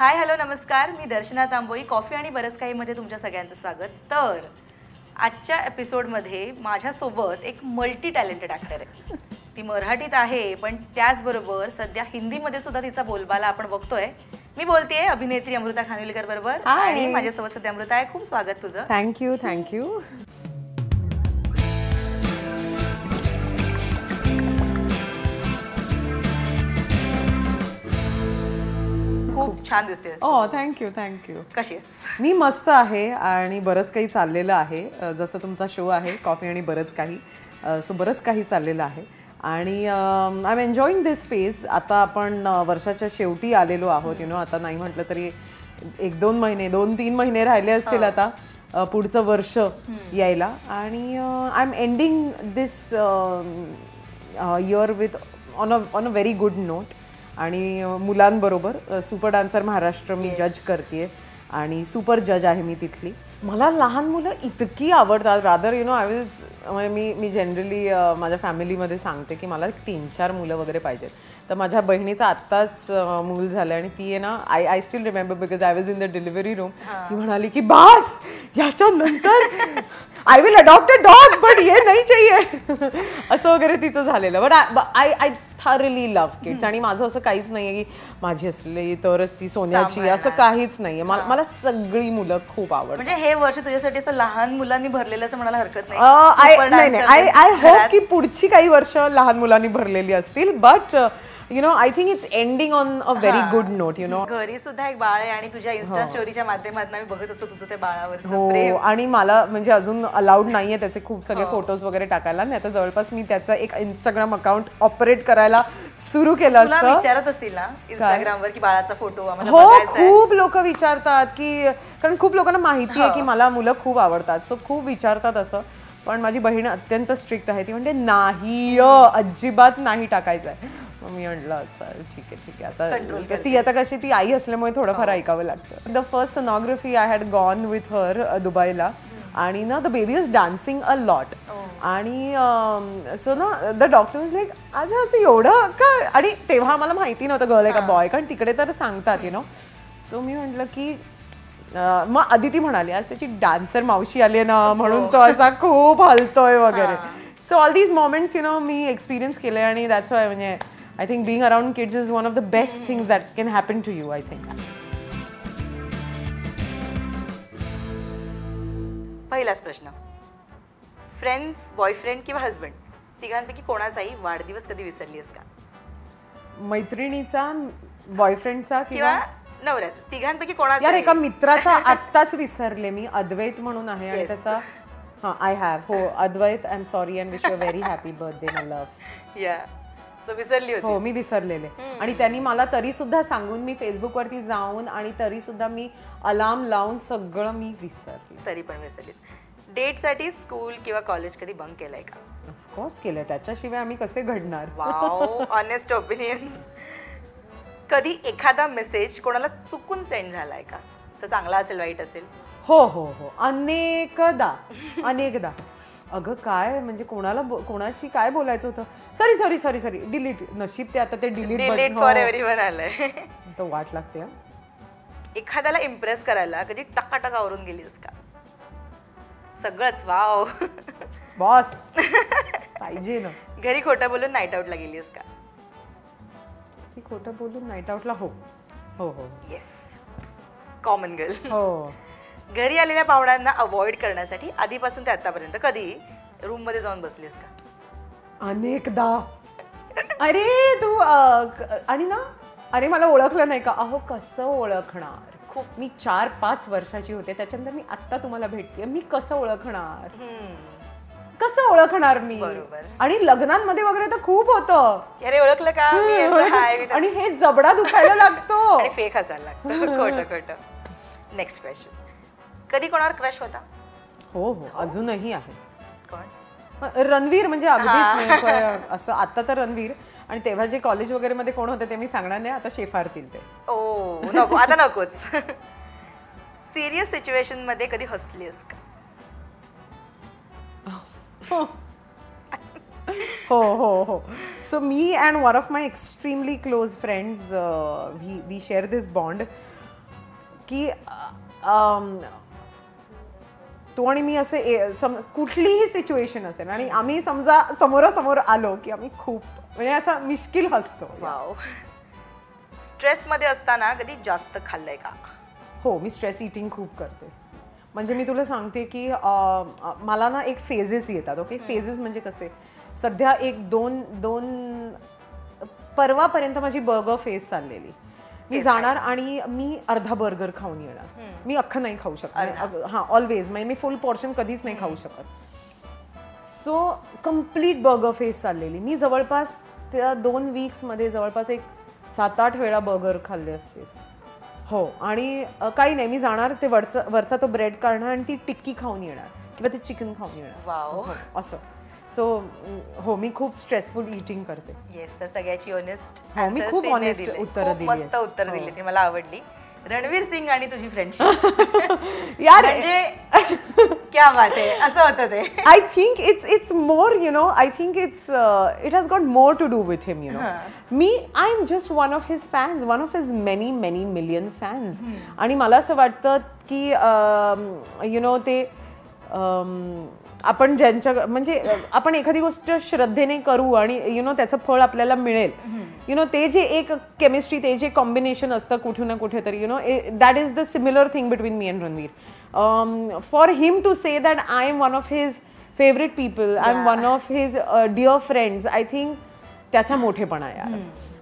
Hi hello नमस्कार. मी दर्शना Tamboli coffee आणि बरंच काही मध्ये तुमच्या सगळ्यांचं स्वागत. तर आजच्या एपिसोडमध्ये माझ्यासोबत एक मल्टी टॅलेंटेड ॲक्टर आहे. ती मराठीत आहे पण त्याचबरोबर सध्या हिंदीमध्ये सुद्धा तिचा बोलबाला आपण बघतोय. मी बोलतेय अभिनेत्री अमृता खानविलकर बरोबर. आणि माझ्यासोबत सध्या अमृता आहे. खूप स्वागत तुझं. थँक्यू थँक्यू खूप छान दिसते ओ थँक्यू थँक्यू कशी मी मस्त आहे आणि बरंच काही चाललेलं आहे. जसं तुमचा शो आहे कॉफी आणि बरंच काही. सो बरंच काही चाललेलं आहे. आणि I am enjoying this phase आता आपण वर्षाच्या शेवटी आलेलो आहोत. यु नो आता नाही म्हटलं तरी एक दोन महिने दोन तीन महिने राहिले असतील आता अ, पुढचं वर्ष यायला. आणि I am ending this year with on a on a very good note आणि मुलांबरोबर सुपर डान्सर महाराष्ट्र मी जज करते आणि सुपर जज आहे मी तिथली. मला लहान मुलं इतकी आवडतात. रादर यु नो आय विज मी मी जनरली माझ्या फॅमिलीमध्ये सांगते की मला तीन चार मुलं वगैरे पाहिजेत. तर माझ्या बहिणीचं आत्ताच मूल झालं आणि ती आहे ना I I still remember because I was in the delivery room ती म्हणाली की बास ह्याच्यानंतर I will adopt a dog but ये नाही चाहिए. असं वगैरे तिचं झालेलं. But I I thoroughly love kids आणि माझं असं काहीच नाहीये की माझी असली तरच ती सोन्याची असं काहीच नाहीये. मला मला सगळी मुलं खूप आवडतात. म्हणजे हे वर्ष तुझ्यासाठी असं लहान मुलांनी भरलेलं असं म्हणायला हरकत नाही. आय नाही नाही. होप की पुढची काही वर्ष लहान मुलांनी भरलेली असतील but you know I think it's ending on a very good note you know घरी सुद्धा एक बाळ आहे आणि तुझ्या इन्स्टा स्टोरीच्या माध्यमातून आम्ही बघत असतो तुझं ते बाळावरचं हो प्रेम. आणि मला म्हणजे अजून अलाउड नाहीये त्याचे खूप सगळे फोटोज वगैरे टाकायला. नाही आता जवळपास मी त्याचं एक इंस्टाग्राम अकाउंट ऑपरेट करायला सुरू केलं असतं. विचारत असतील ना इंस्टाग्रामवर की बाळाचा फोटो आम्हाला हो. खूप लोक विचारतात की कारण खूप लोकांना माहिती आहे की मला मुलं खूप आवडतात. सो खूप विचारतात असं. पण माझी बहीण अत्यंत स्ट्रिक्ट आहे. ती म्हणते नाही अजिबात नाही टाकायचं आहे मग मी म्हटलं चल ठीक आहे ठीक आहे. आता ती आता कशी ती आई असल्यामुळे थोडंफार ऐकावं लागतं. The first sonography I had gone with her दुबईला आणि ना the baby was dancing a lot आणि सो ना द डॉक्टर लाईक आज असं एवढं का? आणि तेव्हा मला माहिती नव्हतं गर्ल आहे का बॉय कारण तिकडे तर सांगतात यु नो सो मी म्हटलं की मग अदिती म्हणाली आज त्याची डान्सर मावशी आली आहे ना म्हणून तो असा खूप हलतोय वगैरे. So all these moments you know me experience केले आणि दॅट्स वाय म्हणजे I think being around kids is one of the best things that can happen to you I think पहिलाच प्रश्न. फ्रेंड्स बॉयफ्रेंड किंवा हस्बंड तिघांपैकी कोणाचाही वाढदिवस कधी विसरलीस का? मैत्रिणीचा बॉयफ्रेंडचा किंवा नवऱ्याचं. तिघांपैकी कोणाचा यार एका मित्राचा आत्ताच विसरले मी. अद्वैत म्हणून आहे आणि. त्याचा हा आय हॅव हो Advait I am sorry and wish you very happy birthday my love या विसरली होती हो मी विसरलेले. आणि त्यांनी मला तरी सुद्धा सांगून मी फेसबुकवरती जाऊन आणि तरी सुद्धा मी अलार्म लावून सगळं मी विसरले. तरी पण विसरलीस. डेटसाठी स्कूल किंवा कॉलेज कधी बंक केलंय का? ऑफकोर्स केलं त्याच्याशिवाय आम्ही कसे घडणार? वाव ऑनेस्ट ओपिनियन्स कधी एखादा मेसेज कोणाला चुकून सेंड झालाय का? तो चांगला असेल वाईट असेल? हो हो हो. अनेकदा अनेकदा. अगं काय म्हणजे कोणाला कोणाशी काय बोलायचं होतं? Sorry sorry sorry sorry delete नशीब ते आता ते delete delete for everyone आलंय तर वाट लागते. एखाद्याला इम्प्रेस करायला कधी टकाटक आवरून गेलीस का? सगळंच वाव. बॉस. पाहिजे ना. घरी खोटं बोलून नाईट आउटला गेलीस का? खोटं बोलून नाईट आउटला हो. हो हो. येस कॉमन गर्ल हो. घरी आलेल्या पाहुण्यांना अवॉइड करण्यासाठी आधीपासून ते आतापर्यंत कधी रूममध्ये जाऊन बसलीस का? अनेकदा. अरे तू आणि ना अरे मला ओळखलं नाही का? अहो कसं ओळखणार? खूप. मी चार पाच वर्षाची होते त्याच्यानंतर मी आत्ता तुम्हाला भेटते मी कसं ओळखणार. कसं ओळखणार मी? बरोबर. आणि लग्नांमध्ये वगैरे तर खूप होतं. अरे ओळखलं का? आणि हे जबडा दुखायला लागतो. फेक हसायला लागतं. खोटं खोटं. नेक्स्ट क्वेश्चन कधी कोणावर क्रश होता? हो हो. अजूनही आहे. कोण? रणवीर म्हणजे अगदीच म्हणजे असं आता तर रणवीर. आणि तेव्हा जे कॉलेज वगैरे मध्ये कोण होते ते मी सांगणार नाही. आता शेफारतील ते. ओ नको. आता नकोच. सिरियस सिच्युएशनमध्ये कधी हसलीस का? हो. हो हो so me and one of my extremely close friends we we share this bond की अम, तो आणि मी असे सम कुठलीही सिच्युएशन असेल आणि आम्ही समजा समोरासमोर आलो की आम्ही खूप म्हणजे असं मिश्किल हसतो. वाव. स्ट्रेस मध्ये असताना कधी जास्त खाल्लंय का? हो मी स्ट्रेस इटिंग खूप करते. म्हणजे मी तुला सांगते की मला ना एक फेजेस येतात ओके फेजेस म्हणजे कसे? सध्या एक दोन दोन परवापर्यंत माझी बर्गर फेज चाललेली. मी जाणार आणि मी अर्धा बर्गर खाऊन येणार. मी अख्खं नाही खाऊ शकत. हां ऑलवेज म्हणजे मी फुल पोर्शन कधीच नाही खाऊ शकत. सो कंप्लीट बर्गर फेस चाललेली. मी जवळपास त्या दोन वीक्समध्ये जवळपास एक सात आठ वेळा बर्गर खाल्ले असते हो आणि काही नाही. मी जाणार ते वरचा वरचा तो ब्रेड काढणार आणि ती टिक्की खाऊन येणार. किंवा ते चिकन खाऊन येणार. हो, असं. सो हो मी खूप स्ट्रेसफुल इटिंग करते. येस तर सगळ्याची ऑनेस्ट हो मी खूप ऑनेस्ट उत्तर दिली मस्त उत्तर दिली ती मला आवडली. रणवीर सिंग आणि तुझी फ्रेंडशिप यार म्हणजे क्या बात आहे असं होतं ते. I think it's it's more you know I think it's it has got more to do with him you know me I am just one of his fans one of his many many million fans आणि मला असं वाटतं की you know ते आपण ज्यांच्या म्हणजे आपण एखादी गोष्ट श्रद्धेने करू आणि यु नो त्याचं फळ आपल्याला मिळेल. यु नो ते जे एक केमिस्ट्री ते जे कॉम्बिनेशन असतं कुठे ना कुठेतरी you know that is the similar thing between me and Ranveer for him to say that I am one of his favourite people I am one of his dear friends I think त्याचा मोठेपणा आहे यार.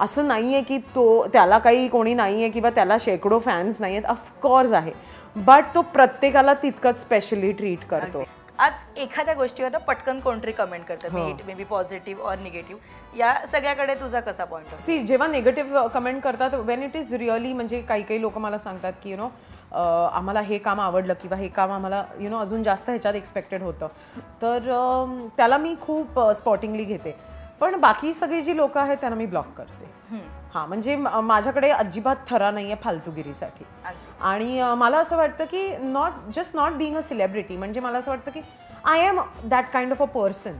असं नाहीये की तो त्याला काही कोणी नाहीये किंवा त्याला शेकडो फॅन्स नाही आहेत ऑफकोर्स आहे. बट तो प्रत्येकाला तितकंच स्पेशली ट्रीट करतो. आज एखाद्या गोष्टीवर ना पटकन कोणतरी कमेंट करतं. मी may be positive or negative या सगळ्याकडे तुझा कसा पॉईंट सी जेव्हा निगेटिव्ह कमेंट करतात वेन इट इज रिअली म्हणजे काही काही लोक मला सांगतात की यु नो आम्हाला हे काम आवडलं किंवा हे काम आम्हाला यु नो अजून जास्त ह्याच्यात एक्सपेक्टेड होतं. तर त्याला मी खूप स्पॉटिंगली घेते. पण बाकी सगळी जी लोक आहेत त्यांना मी ब्लॉक करते. हां म्हणजे माझ्याकडे अजिबात थरा नाही आहे फालतुगिरीसाठी आणि मला असं वाटतं की not just not being a celebrity म्हणजे मला असं वाटतं की I am that kind of a person.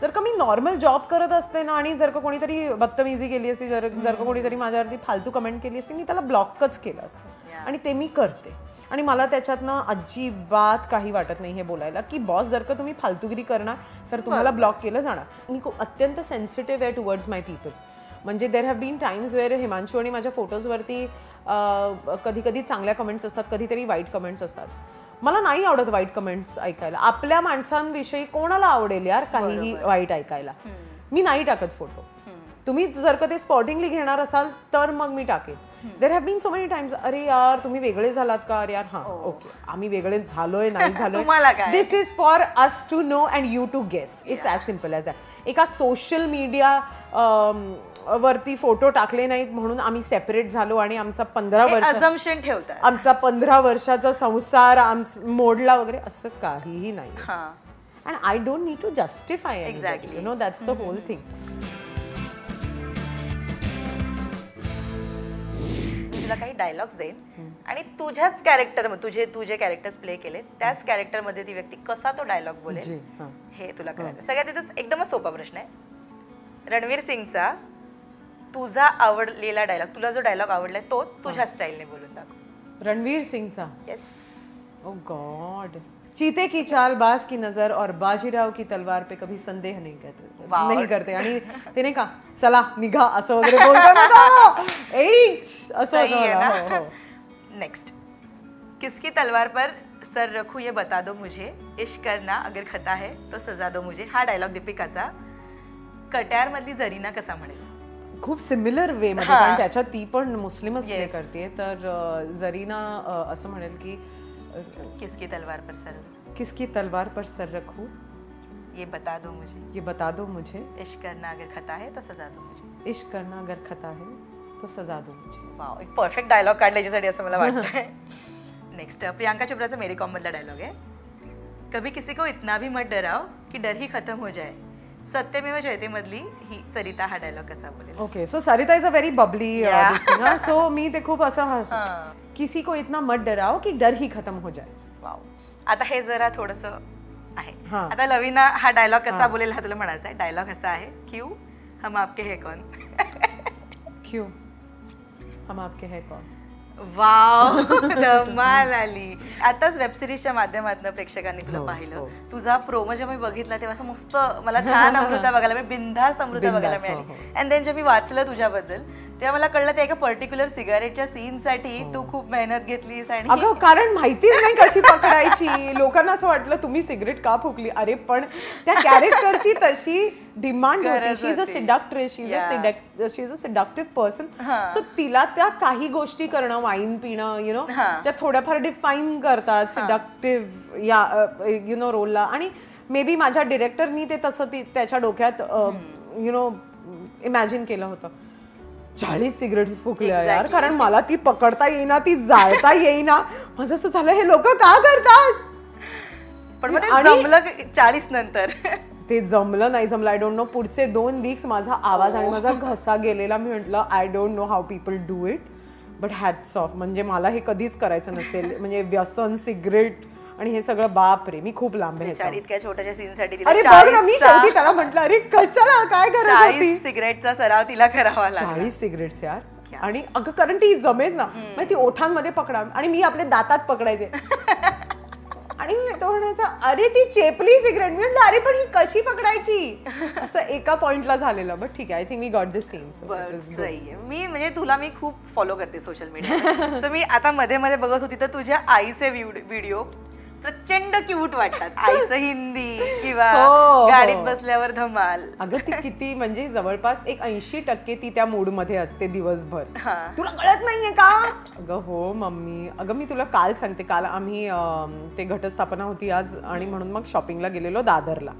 जर का मी नॉर्मल जॉब करत असते ना आणि जर का कोणीतरी बदतमीजी केली असती जर जर का कोणीतरी माझ्यावरती फालतू कमेंट केली असती मी त्याला ब्लॉकच केलं असतं. आणि ते मी करते. आणि मला त्याच्यातनं अजिबात काही वाटत नाही हे बोलायला की बॉस जर का तुम्ही फालतुगिरी करणार तर तुम्हाला ब्लॉक केलं जाणार. मी खूप अत्यंत सेन्सिटिव्ह आहे टुवर्ड्स माय पीपल म्हणजे there have been times where Himanshu आणि माझ्या फोटोजवरती कधी कधी चांगल्या कमेंट्स असतात कधीतरी वाईट कमेंट्स असतात. मला नाही आवडत वाईट कमेंट्स ऐकायला. आपल्या माणसांविषयी कोणाला आवडेल यार काहीही वाईट ऐकायला? मी नाही टाकत फोटो तुम्ही जर का ते स्पॉटिंगली घेणार असाल तर मग मी टाकेन. There have been so many times अरे यार तुम्ही वेगळे झालात का? अरे यार हा ओके. आम्ही वेगळे झालोय नाही झालोय? This is for us to know and you to guess it's as simple as that एका सोशल मीडिया वरती फोटो टाकले नाहीत म्हणून आम्ही सेपरेट झालो आणि आमचा पंधरा वर्ष ठेवतात आमचा पंधरा वर्षाचा संसार मोडला वगैरे असं काहीही नाही हा. And I don't need to justify Exactly. You know that's the whole thing तुला काही डायलॉग्स देईन. आणि तुझ्याच कॅरेक्टर तुझे तू जे कॅरेक्टर्स प्ले केले त्याच कॅरेक्टरमध्ये ती व्यक्ती कसा तो डायलॉग बोलेल हां. तुला करायचं सगळ्यात एकदमच सोपा प्रश्न आहे. रणवीर सिंगचा तुझा आवडलेला डायलॉग तुला जो डायलॉग आवडलाय तो तुझ्या स्टाईलने बोलून दाखव. रणवीर सिंगचा? येस ओ गॉड चीते की चाल बाज की नजर और बाजीराव की तलवार पे कभी संदेह नहीं करते. नाही करते. आणि ते नाही का चला निघा असं वगैरे बोलतो ना तो. एच असं सही होतं है? हो. नेक्स्ट किसकी तलवार पर सर रखू ये बता दो मुझे. इश्क करना अगर खता है तो सजा दो मुझे. हा डायलॉग दीपिकाचा. कट्यार मधली जरीना कसा म्हणेल? खूप सिमिलर वे मध्ये कारण त्याच्यात ती पण मुस्लिमच प्ले करते तर जरीना असं म्हणेल की किसकी तलवार पर सर? किसकी तलवार पर सर रखू? ये बता दो मुझे. ये बता दो मुझे. इश्क करना अगर खता है तो सजा दो मुझे. इश्क करना अगर खता है तो सजा दो मुझे. वाव एक परफेक्ट डायलॉग काढला याच्यासाठी असं मला वाटतंय. नेक्स्ट प्रियांका चोप्राचा मेरी कॉम मधला डायलॉग आहे. कभी किसी को इतना भी मत डराओ कि डर ही खत्म हो जाए. सत्यमेव जयते मधली ही सरिता हा डायलॉग कसा बोलेल? Okay so Sarita is a very bubbly. So मी ते खूप असं हस-. किसी को इतना मत डराओ कि डर ही खत्म हो जाए. वाव आता हे जरा थोडस आहे. आता लवीना हा डायलॉग कसा बोलेल हा तुला म्हणायचा आहे. डायलॉग असा आहे क्यू हम आपके हे कौन? क्यों हम आपके है कौन? वाव धमाल आली. आताच वेब सिरीजच्या माध्यमातून प्रेक्षकांनी तुला हो, पाहिलं. हो. तुझा प्रोमो जेव्हा मी बघितला तेव्हा असं मस्त मला छान अमृता बघायला मिळाली बिनधास्त अमृता बघायला मिळाली. अँड देन जेव्हा मी वाचलं तुझ्याबद्दल तेव्हा मला कळलं ते एका पर्टिक्युलर सिगारेटच्या सीन साठी तू खूप मेहनत घेतलीस आणि अगं कारण माहितीच नाही कशी पकडायची. लोकांना असं वाटलं तुम्ही सिगरेट का फुकली? अरे पण त्या कॅरेक्टरची तशी डिमांड होती. गरज शी इज अ होती. Seductress she is a Yeah. She is a seductive person हा. सो तिला त्या काही गोष्टी करणं वाईन पिणं यु नो हा. त्या थोड्याफार डिफाईन करतात सिडक्टिव्ह या यु नो रोलला आणि मे बी माझ्या डिरेक्टरनी ते तसं त्याच्या डोक्यात यु नो इमॅजिन केलं होतं. चाळीस सिगरेट फुकल्या यार. कारण मला ती पकडता येईना ती जाळता येईना. माझं असं झालं हे लोक का करतात? पण जमलं चाळीस नंतर. ते जमलं नाही जमलं. आय डोंट नो पुढचे दोन वीक्स माझा आवाज आणि माझा घसा गेलेला. मी म्हटलं I don't know how people do it but hats off म्हणजे मला हे कधीच करायचं नसेल. म्हणजे व्यसन सिगरेट आणि हे सगळं बाप रे मी खूप लांब आहे. इतक्या छोट्याशा सीन साठी अरे बघ ना मी शेवटी त्याला म्हटलं अरे कशाला काय चाळीस सिगरेटचा सराव तिला करावा चाळीस सिगरेट्स यार? आणि अगं कारण ती जमेच ना. म्हणजे ती ओठांमध्ये पकडा. आणि मी आपल्या दातात पकडायचे. आणि मी तो म्हणायचा अरे ती चेपली सिगरेट मी म्हटलं अरे पण ही कशी पकडायची? असं एका पॉइंटला झालेलं. बट ठीक आहे I think we got this scene. मी म्हणजे तुला मी खूप फॉलो करते सोशल मीडिया मी आता मध्ये मध्ये बघत होती तर तुझ्या आईचे व्हिडिओ प्रचंड क्यूट वाटतात. आईचं हिंदी किंवा हो, हो. गाडीत बसल्यावर धमाल. अगं ती किती म्हणजे जवळपास एक ऐंशी टक्के ती त्या मूडमध्ये असते दिवसभर. हा. तुला कळत नाहीये का? अगं हो मम्मी. अगं मी तुला काल सांगते. काल आम्ही ते घटस्थापना होती आज आणि म्हणून मग शॉपिंगला गेलेलो दादरला.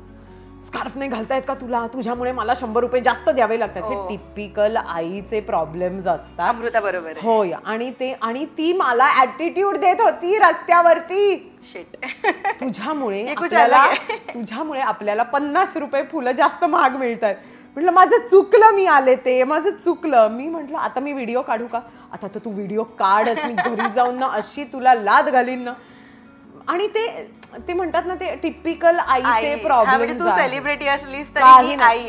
स्कार्फ नाही घालतायत का तुला? तुझ्यामुळे मला शंभर रुपये जास्त द्यावे लागतात. हे टिपिकल आईचे प्रॉब्लेम्स असतात. अमृता बरोबर होय. आणि ते आणि ती मला ऍटिट्यूड देत होती रस्त्यावरती. शिट तुझ्यामुळे हे तुझ्यामुळे आपल्याला पन्नास रुपये फुलं जास्त महाग मिळतात म्हटलं माझं चुकलं मी आले ते. माझं चुकलं. मी म्हटलं आता मी व्हिडिओ काढू का? आता तर तू व्हिडिओ काढच. मी घरी जाऊन ना अशी तुला लाद घालीन ना. आणि ते ते म्हणतात ना ते टिपिकल आईचे आई. हा, म्हणजे प्रॉब्लेम तू सेलिब्रिटी असलीस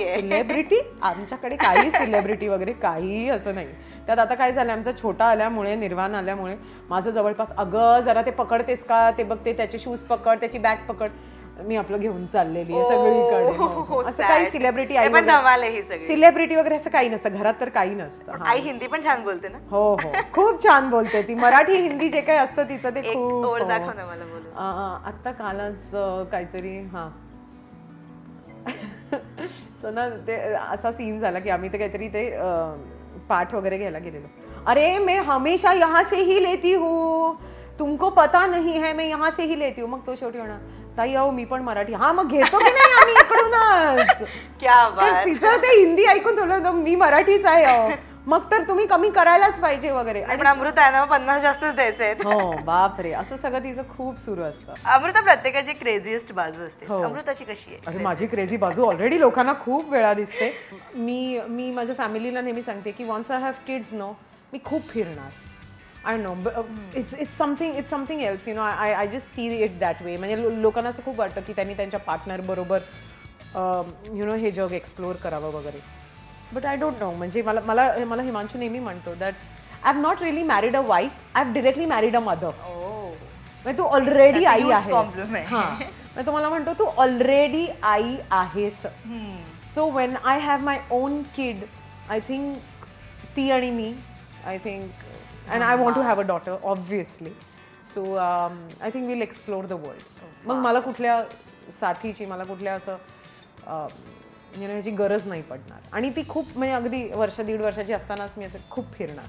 सेलिब्रिटी आमच्याकडे काही सेलिब्रिटी वगैरे काहीही असं नाही. त्यात आता काय झालं आमचा छोटा आल्यामुळे निर्वाण आल्यामुळे माझं जवळपास अगं जरा ते पकडतेस का? ते बघते त्याचे शूज पकड त्याची बॅग पकड. मी आपलं घेऊन चाललेली आहे सगळीकडे. हो, हो. असं काही. सेलिब्रिटी आई पण धमाल आहे ही सगळी. सेलिब्रिटी वगैरे असं काही नसतं. घरात तर काही नसतं. आई हिंदी पण छान बोलते ना? हो हो. खूप छान बोलते ती. मराठी हिंदी जे काही असतं तिचं ते खूप हो. आत्ता कालच काहीतरी हा. सो ना ते असा सीन झाला की आम्ही ते काहीतरी ते पाठ वगैरे घ्यायला गेलेलो. अरे मैं हमेशा यहाँ से ही लेती हूँ. तुमको पता नहीं है मैं यहाँ से ही लेती हूँ। मग तो शेवटी म्हणा ताई अहो मी पण मराठी. हा मग घेतो की नाही आम्ही इकडूनच? क्या बात. तिचं ते हिंदी ऐकून तुला मी मराठीच आहे अहो. मग तर तुम्ही कमी करायलाच पाहिजे वगैरे. पण अमृता आहे ना पन्नास जास्तच द्यायचे आहेत. हो बाप रे असं सगळं तिचं खूप सुरू असतं. अमृता प्रत्येकाची क्रेझिएस्ट बाजू असते. हो. अमृताची कशी आहे? अरे माझी क्रेझी बाजू ऑलरेडी लोकांना खूप वेळा दिसते. मी मी माझ्या फॅमिलीला नेहमी सांगते की once I have kids no मी खूप फिरणार. I know it's it's something it's something else you know I I just see it that way म्हणजे लोकांना असं खूप वाटतं की त्यांनी त्यांच्या पार्टनर बरोबर यु नो हे जग एक्सप्लोअर करावं वगैरे. बट आय डोंट नो म्हणजे मला मला मला हिमांशू नेहमी म्हणतो that I have not really married a wife I have directly married a mother म्हणजे तू ऑलरेडी आई आहेस. compliment. हा. मग तो मला म्हणतो तू ऑलरेडी आई आहेस. So when I have my own kid I think ती आणि मी I think and I want to have a daughter obviously so I think will explore the world मग मला कुठल्या साथीची मला कुठल्या असं you know, ह्याची गरज नाही पडणार. आणि ती खूप म्हणजे अगदी वर्ष दीड वर्षाची असतानाच मी असं खूप फिरणार.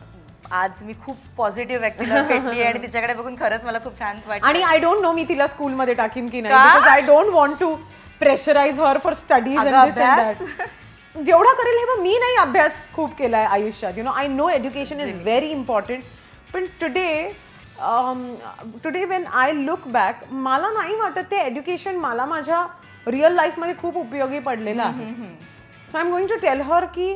आज मी खूप पॉझिटिव्ह व्यक्तीला भेटली आणि तिच्याकडे बघून खरंच मला खूप छान वाटतं आणि आय डोंट नो मी तिला स्कूलमध्ये टाकीन की नाही I don't want to pressurise her for studies? जेवढा करेल हे मी नाही अभ्यास खूप केलाय आयुष्यात. You know I know education is very important पण today today when I look back मला नाही वाटत ते एज्युकेशन मला माझ्या रिअल लाईफमध्ये खूप उपयोगी पडलेलं आहे. So I am going to tell her की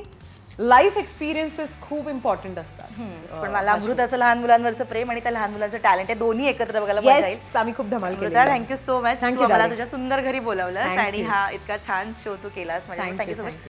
लाईफ एक्सपिरियन्सेस खूप इम्पॉर्टंट असतात. पण मला अमृताचं लहान मुलांवरचं प्रेम आणि त्या लहान मुलांचं टॅलेंट आहे दोन्ही एकत्र बघायला मजा येईल. आम्ही खूप धमाल केली थँक्यू सो मच मला. तुझ्या सुंदर घरी बोलावलंस Thank आणि. हा इतका छान शो तू केलास. Thank you so much